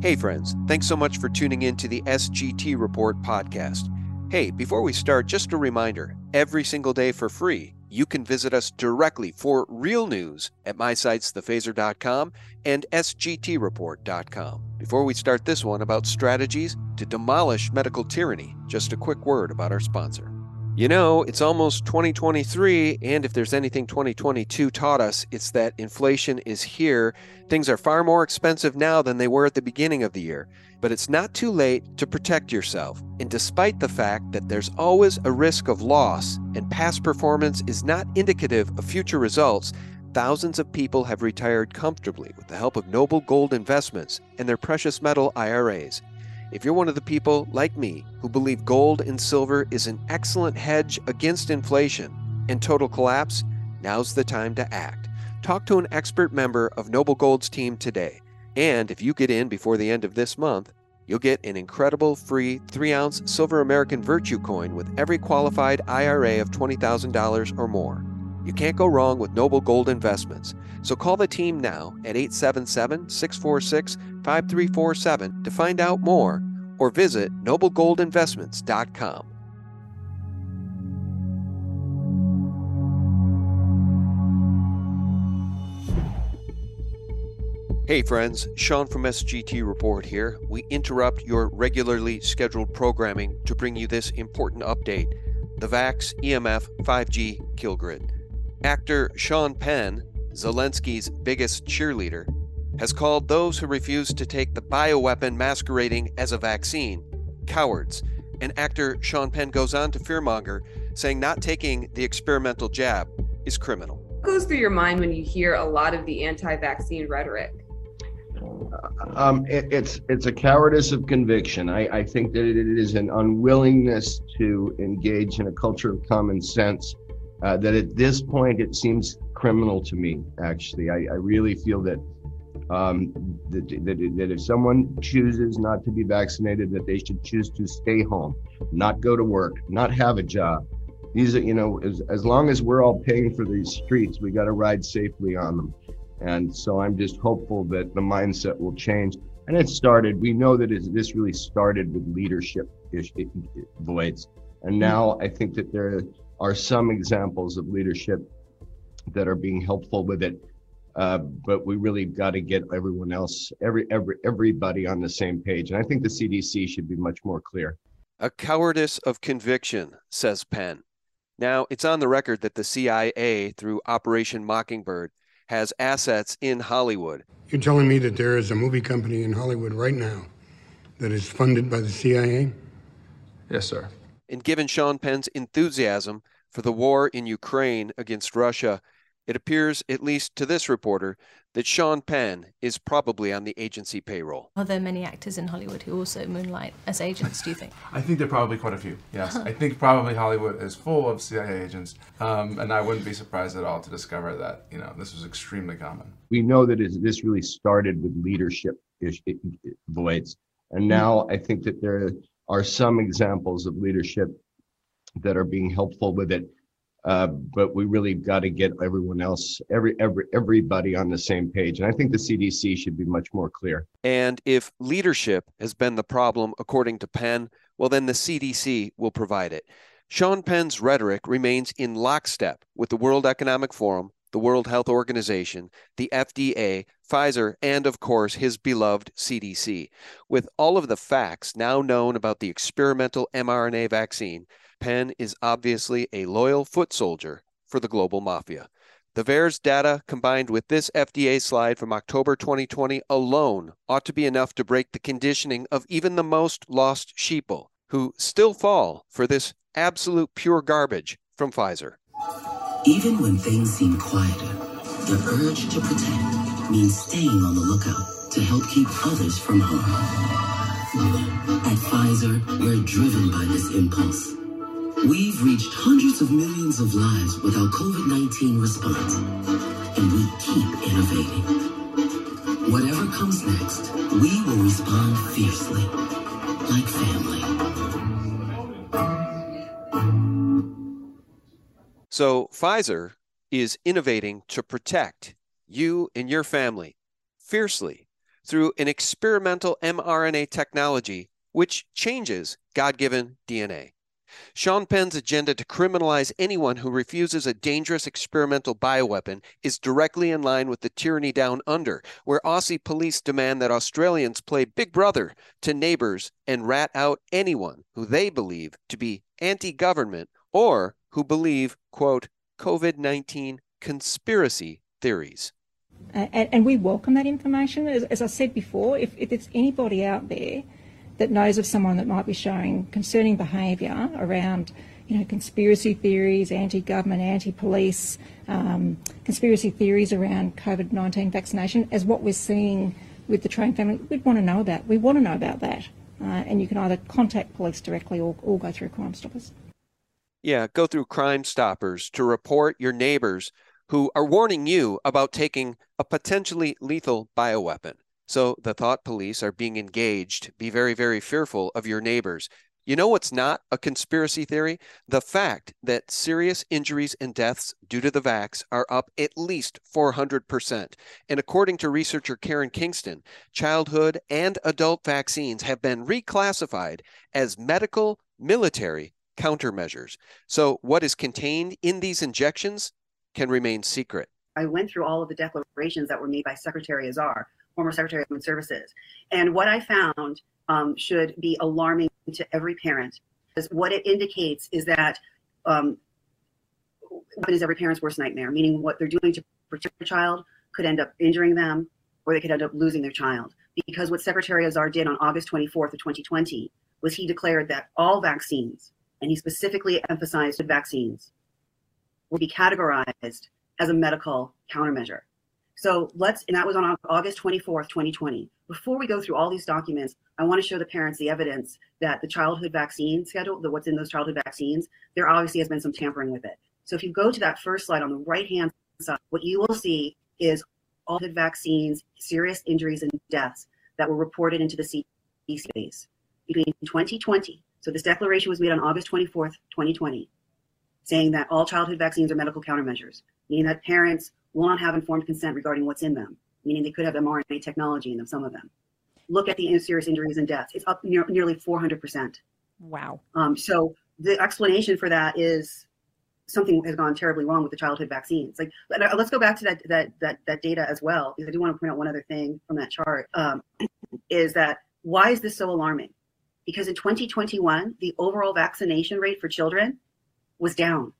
Hey, friends, thanks so much for tuning in to the SGT Report podcast. Hey, before we start, just a reminder every single day for free, you can visit us directly for real news at my sites, thephaser.com and sgtreport.com. Before we start this one about strategies to demolish medical tyranny, just a quick word about our sponsor. You know, it's almost 2023, and if there's anything 2022 taught us, it's that inflation is here. Things are far more expensive now than they were at the beginning of the year. But it's not too late to protect yourself. And despite the fact that there's always a risk of loss and past performance is not indicative of future results, thousands of people have retired comfortably with the help of Noble Gold Investments and their precious metal IRAs. If you're one of the people, like me, who believe gold and silver is an excellent hedge against inflation and total collapse, now's the time to act. Talk to an expert member of Noble Gold's team today. And if you get in before the end of this month, you'll get an incredible free 3 ounce silver American Virtue coin with every qualified IRA of $20,000 or more. You can't go wrong with Noble Gold Investments. So call the team now at 877 646 5347 to find out more or visit noblegoldinvestments.com. Hey friends, Sean from SGT Report here. We interrupt your regularly scheduled programming to bring you this important update the VAX EMF 5G kill grid. Actor Sean Penn, Zelensky's biggest cheerleader, has called those who refuse to take the bioweapon masquerading as a vaccine cowards. And actor Sean Penn goes on to fearmonger, saying not taking the experimental jab is criminal. What goes through your mind when you hear a lot of the anti-vaccine rhetoric? Um, it, it's it's a cowardice of conviction. I, I think that it is an unwillingness to engage in a culture of common sense. Uh, that at this point it seems criminal to me. Actually, I, I really feel that um, that, that, that if someone chooses not to be vaccinated, that they should choose to stay home, not go to work, not have a job. These are, you know, as, as long as we're all paying for these streets, we got to ride safely on them. And so I'm just hopeful that the mindset will change. And it started, we know that it, this really started with leadership voids. And now I think that there are some examples of leadership that are being helpful with it. Uh, but we really got to get everyone else, every, every, everybody on the same page. And I think the CDC should be much more clear. A cowardice of conviction, says Penn. Now, it's on the record that the CIA, through Operation Mockingbird, has assets in Hollywood. You're telling me that there is a movie company in Hollywood right now that is funded by the CIA? Yes, sir. And given Sean Penn's enthusiasm for the war in Ukraine against Russia, it appears, at least to this reporter, that Sean Penn is probably on the agency payroll. Are there many actors in Hollywood who also moonlight as agents, do you think? I think there are probably quite a few, yes. I think probably Hollywood is full of CIA agents, um, and I wouldn't be surprised at all to discover that, you know, this was extremely common. We know that this really started with leadership voids. And now I think that there are some examples of leadership that are being helpful with it uh, but we really got to get everyone else, every every everybody on the same page. And I think the CDC should be much more clear. And if leadership has been the problem, according to Penn, well, then the CDC will provide it. Sean Penn's rhetoric remains in lockstep with the World Economic Forum, the World Health Organization, the FDA, Pfizer, and of course his beloved CDC. With all of the facts now known about the experimental mRNA vaccine, Penn is obviously a loyal foot soldier for the global mafia. The VAERS data combined with this FDA slide from October 2020 alone ought to be enough to break the conditioning of even the most lost sheeple, who still fall for this absolute pure garbage from Pfizer. Even when things seem quieter, the urge to protect means staying on the lookout to help keep others from harm. At Pfizer, we're driven by this impulse We've reached hundreds of millions of lives with our COVID 19 response, and we keep innovating. Whatever comes next, we will respond fiercely, like family. So, Pfizer is innovating to protect you and your family fiercely through an experimental mRNA technology which changes God given DNA. Sean Penn's agenda to criminalize anyone who refuses a dangerous experimental bioweapon is directly in line with the tyranny down under, where Aussie police demand that Australians play big brother to neighbors and rat out anyone who they believe to be anti government or who believe, quote, COVID 19 conspiracy theories. And, and, we welcome that information. As, as I said before, if, if there's anybody out there that knows of someone that might be showing concerning behaviour around, you know, conspiracy theories, anti-government, anti-police, um, conspiracy theories around COVID-19 vaccination, as what we're seeing with the Train family, we'd want to know about. We want to know about that. Uh, and you can either contact police directly or, or go through Crime Stoppers. Yeah, go through Crime Stoppers to report your neighbors who are warning you about taking a potentially lethal bioweapon. So the thought police are being engaged. Be very, very fearful of your neighbors. You know what's not a conspiracy theory? The fact that serious injuries and deaths due to the vax are up at least 400%. And according to researcher Karen Kingston, childhood and adult vaccines have been reclassified as medical military countermeasures. So, what is contained in these injections can remain secret. I went through all of the declarations that were made by Secretary Azar former Secretary of Human Services. And what I found um, should be alarming to every parent is what it indicates is that um, what is every parent's worst nightmare, meaning what they're doing to protect their child could end up injuring them or they could end up losing their child. Because what Secretary Azar did on August 24th of 2020 was he declared that all vaccines, and he specifically emphasized vaccines, will be categorized as a medical countermeasure. So let's, and that was on August 24th, 2020. Before we go through all these documents, I want to show the parents the evidence that the childhood vaccine schedule, the what's in those childhood vaccines, there obviously has been some tampering with it. So if you go to that first slide on the right hand side, what you will see is all the vaccines, serious injuries and deaths that were reported into the CDC base between 2020. So this declaration was made on August 24th, 2020, saying that all childhood vaccines are medical countermeasures, meaning that parents will not have informed consent regarding what's in them, meaning they could have mRNA technology in them, some of them. Look at the serious injuries and deaths. It's up near, nearly 400%. Wow. Um, so the explanation for that is something has gone terribly wrong with the childhood vaccines. Like, uh, let's go back to that that that, that data as well, because I do want to point out one other thing from that chart. Um, is that why is this so alarming? Because in 2021, the overall vaccination rate for children was down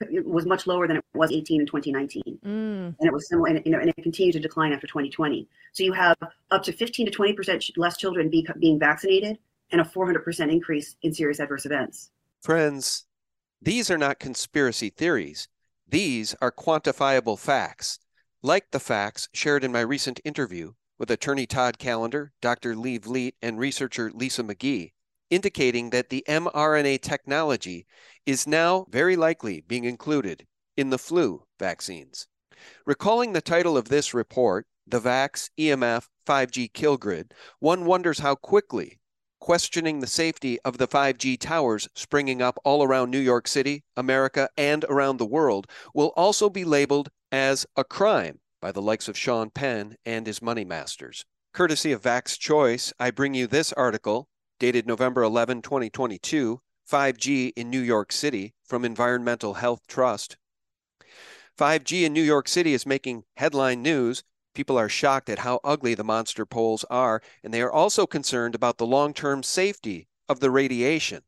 it was much lower than it was 18 in 2019 mm. and it was similar and, you know, and it continued to decline after 2020 so you have up to 15 to 20 percent less children be, being vaccinated and a 400 percent increase in serious adverse events. Friends these are not conspiracy theories. These are quantifiable facts like the facts shared in my recent interview with attorney todd callender dr lee vliet and researcher lisa mcgee indicating that the mRNA technology is now very likely being included in the flu vaccines. Recalling the title of this report, The Vax EMF 5G Kill Grid, one wonders how quickly questioning the safety of the 5G towers springing up all around New York City, America, and around the world will also be labeled as a crime by the likes of Sean Penn and his money masters. Courtesy of Vax Choice, I bring you this article dated November 11, 2022, 5G in New York City from Environmental Health Trust. 5G in New York City is making headline news. People are shocked at how ugly the monster poles are, and they are also concerned about the long term safety of the radiation.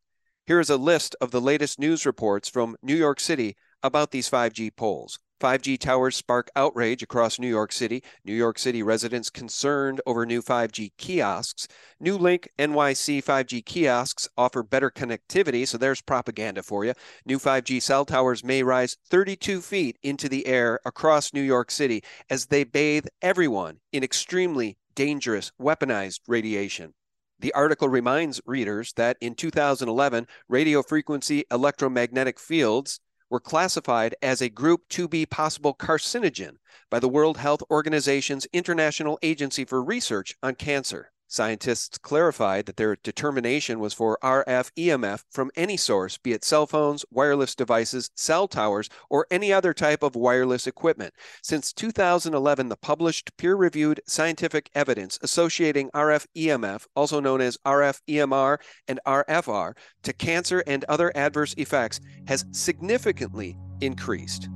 Here is a list of the latest news reports from New York City about these 5G poles. 5G towers spark outrage across New York City. New York City residents concerned over new 5G kiosks. New Link NYC 5G kiosks offer better connectivity, so there's propaganda for you. New 5G cell towers may rise 32 feet into the air across New York City as they bathe everyone in extremely dangerous weaponized radiation. The article reminds readers that in 2011, radio frequency electromagnetic fields were classified as a group 2B possible carcinogen by the World Health Organization's International Agency for Research on Cancer. Scientists clarified that their determination was for RF EMF from any source, be it cell phones, wireless devices, cell towers, or any other type of wireless equipment. Since 2011, the published peer reviewed scientific evidence associating RF EMF, also known as RF EMR and RFR, to cancer and other adverse effects has significantly increased.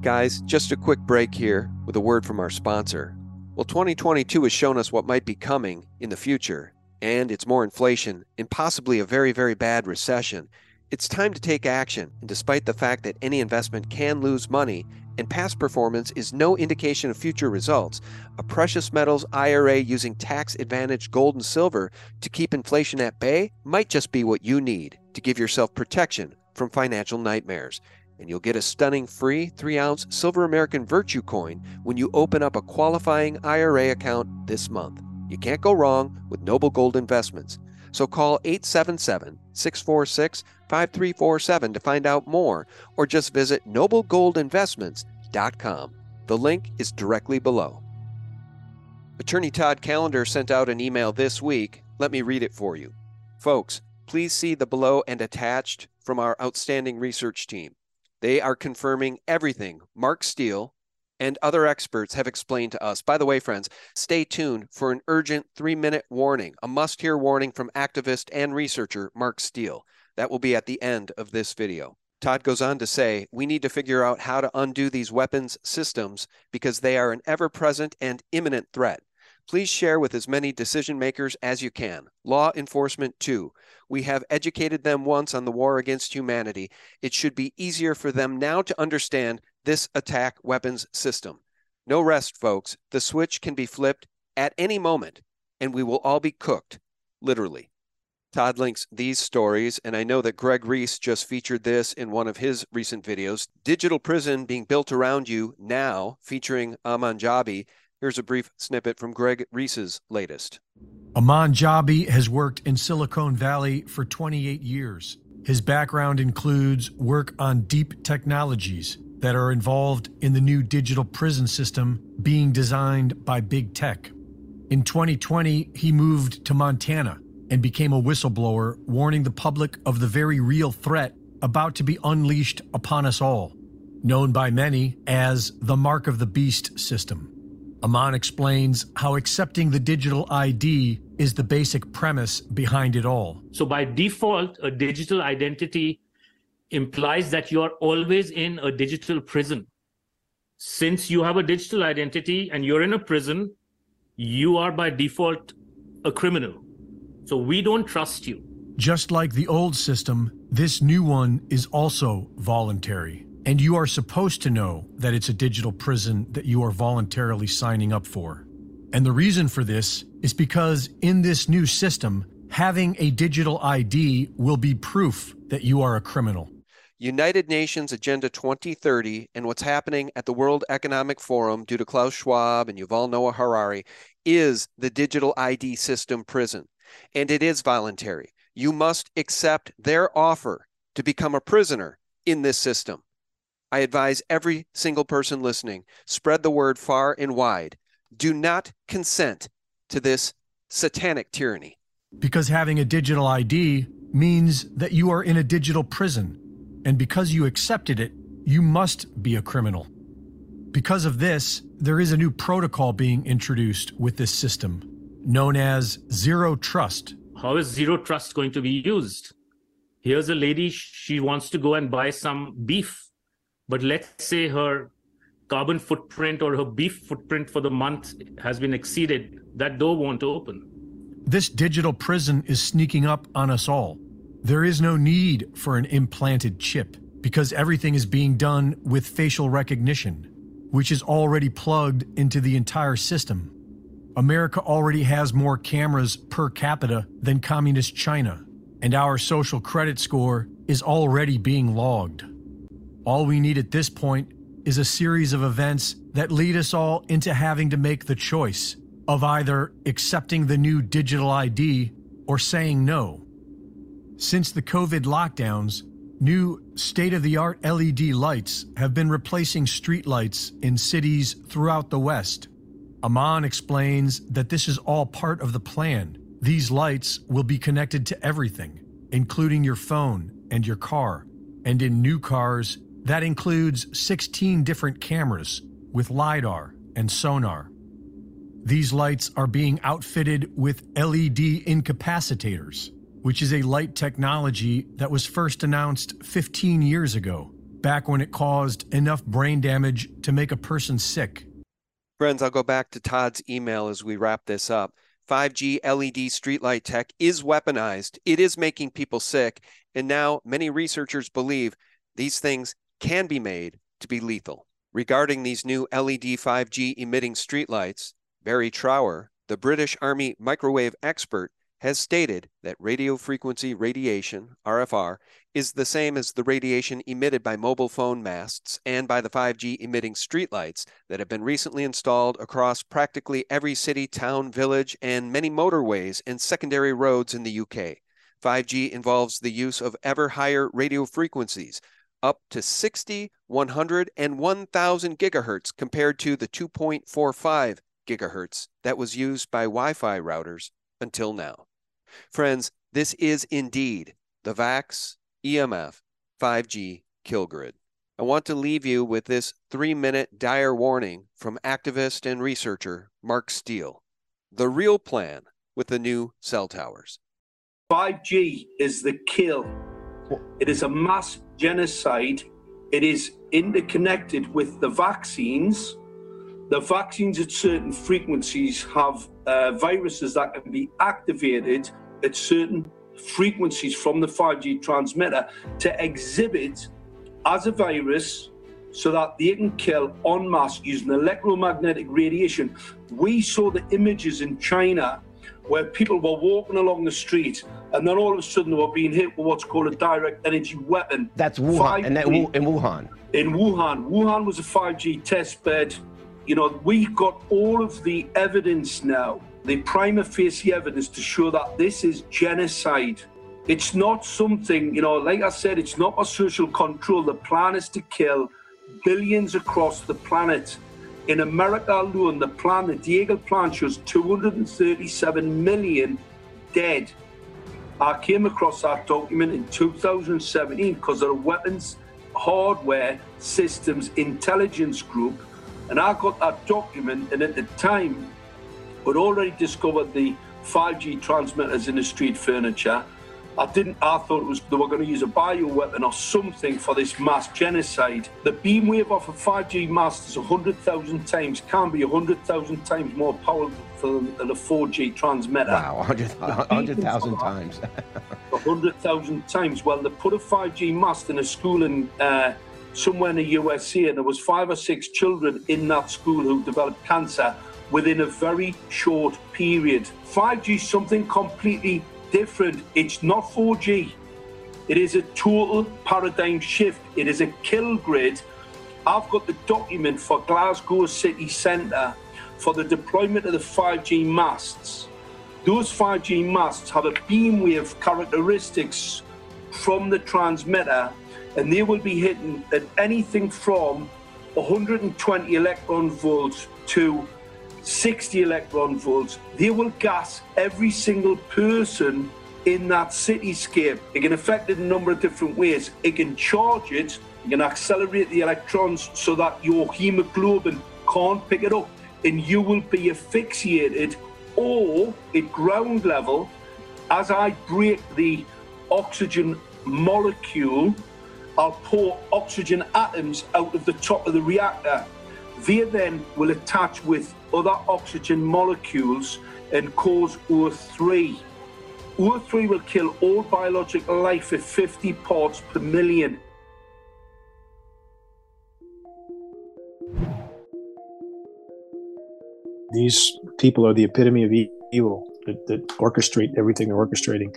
Guys, just a quick break here with a word from our sponsor. Well, 2022 has shown us what might be coming in the future, and it's more inflation and possibly a very, very bad recession. It's time to take action, and despite the fact that any investment can lose money and past performance is no indication of future results, a precious metals IRA using tax advantaged gold and silver to keep inflation at bay might just be what you need to give yourself protection from financial nightmares and you'll get a stunning free 3 ounce Silver American Virtue coin when you open up a qualifying IRA account this month. You can't go wrong with Noble Gold Investments. So call 877 646 5347 to find out more, or just visit noblegoldinvestments.com. The link is directly below. Attorney Todd Callender sent out an email this week. Let me read it for you. Folks, please see the below and attached from our outstanding research team. They are confirming everything Mark Steele and other experts have explained to us. By the way, friends, stay tuned for an urgent three minute warning, a must hear warning from activist and researcher Mark Steele. That will be at the end of this video. Todd goes on to say, we need to figure out how to undo these weapons systems because they are an ever present and imminent threat. Please share with as many decision makers as you can. Law enforcement, too. We have educated them once on the war against humanity. It should be easier for them now to understand this attack weapons system. No rest, folks. The switch can be flipped at any moment, and we will all be cooked, literally. Todd links these stories, and I know that Greg Reese just featured this in one of his recent videos. Digital prison being built around you now, featuring Aman Jabbi, Here's a brief snippet from Greg Reese's latest. Aman Jabbi has worked in Silicon Valley for 28 years. His background includes work on deep technologies that are involved in the new digital prison system being designed by big tech. In 2020, he moved to Montana and became a whistleblower, warning the public of the very real threat about to be unleashed upon us all, known by many as the Mark of the Beast system. Aman explains how accepting the digital ID is the basic premise behind it all. So, by default, a digital identity implies that you are always in a digital prison. Since you have a digital identity and you're in a prison, you are by default a criminal. So, we don't trust you. Just like the old system, this new one is also voluntary. And you are supposed to know that it's a digital prison that you are voluntarily signing up for. And the reason for this is because in this new system, having a digital ID will be proof that you are a criminal. United Nations Agenda 2030 and what's happening at the World Economic Forum due to Klaus Schwab and Yuval Noah Harari is the digital ID system prison. And it is voluntary. You must accept their offer to become a prisoner in this system. I advise every single person listening spread the word far and wide. Do not consent to this satanic tyranny. Because having a digital ID means that you are in a digital prison. And because you accepted it, you must be a criminal. Because of this, there is a new protocol being introduced with this system, known as Zero Trust. How is Zero Trust going to be used? Here's a lady, she wants to go and buy some beef but let's say her carbon footprint or her beef footprint for the month has been exceeded, that door won't open. This digital prison is sneaking up on us all. There is no need for an implanted chip because everything is being done with facial recognition, which is already plugged into the entire system. America already has more cameras per capita than communist China, and our social credit score is already being logged. All we need at this point is a series of events that lead us all into having to make the choice of either accepting the new digital ID or saying no. Since the COVID lockdowns, new state of the art LED lights have been replacing streetlights in cities throughout the West. Aman explains that this is all part of the plan. These lights will be connected to everything, including your phone and your car. And in new cars, that includes 16 different cameras with LiDAR and sonar. These lights are being outfitted with LED incapacitators, which is a light technology that was first announced 15 years ago, back when it caused enough brain damage to make a person sick. Friends, I'll go back to Todd's email as we wrap this up. 5G LED streetlight tech is weaponized. It is making people sick. And now many researchers believe these things can be made to be lethal. Regarding these new LED 5G emitting streetlights, Barry Trower, the British Army microwave expert, has stated that radio frequency radiation, RFR, is the same as the radiation emitted by mobile phone masts and by the 5G emitting streetlights that have been recently installed across practically every city, town, village, and many motorways and secondary roads in the UK. 5G involves the use of ever higher radio frequencies, up to 60, 100, and 1000 gigahertz compared to the 2.45 gigahertz that was used by Wi Fi routers until now. Friends, this is indeed the VAX EMF 5G kill grid. I want to leave you with this three minute dire warning from activist and researcher Mark Steele. The real plan with the new cell towers. 5G is the kill. It is a mass genocide. It is interconnected with the vaccines. The vaccines at certain frequencies have uh, viruses that can be activated at certain frequencies from the 5G transmitter to exhibit as a virus so that they can kill en masse using electromagnetic radiation. We saw the images in China where people were walking along the street and then all of a sudden they were being hit with what's called a direct energy weapon. That's Wuhan, 5G. and that in Wuhan. In Wuhan. Wuhan was a 5G test bed. You know, we've got all of the evidence now the prima facie evidence to show that this is genocide. It's not something, you know, like I said, it's not a social control. The plan is to kill billions across the planet. In America alone, the plan, the Deagel plan, shows 237 million dead. I came across that document in 2017 because of the weapons, hardware, systems, intelligence group. And I got that document, and at the time, We'd already discovered the 5G transmitters in the street furniture. I didn't. I thought it was they were going to use a bio weapon or something for this mass genocide. The beam wave off a 5G mast is 100,000 times, can be 100,000 times more powerful than a 4G transmitter. Wow, 100,000 times. 100,000 times. Well, they put a 5G mast in a school in uh, somewhere in the USA, and there was five or six children in that school who developed cancer within a very short period. 5G is something completely different. It's not 4G. It is a total paradigm shift. It is a kill grid. I've got the document for Glasgow City Centre for the deployment of the 5G masts. Those 5G masts have a beam wave characteristics from the transmitter, and they will be hitting at anything from 120 electron volts to 60 electron volts, they will gas every single person in that cityscape. It can affect it in a number of different ways. It can charge it, it can accelerate the electrons so that your hemoglobin can't pick it up and you will be asphyxiated or at ground level as I break the oxygen molecule, I'll pour oxygen atoms out of the top of the reactor. They then will attach with other oxygen molecules and cause O3. O3 will kill all biological life at 50 parts per million. These people are the epitome of evil that, that orchestrate everything they're orchestrating.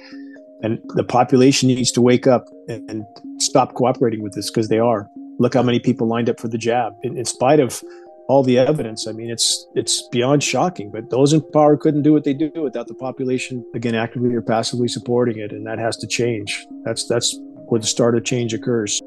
And the population needs to wake up and, and stop cooperating with this because they are. Look how many people lined up for the jab. In, in spite of all the evidence. I mean, it's it's beyond shocking. But those in power couldn't do what they do without the population again actively or passively supporting it, and that has to change. That's that's where the start of change occurs.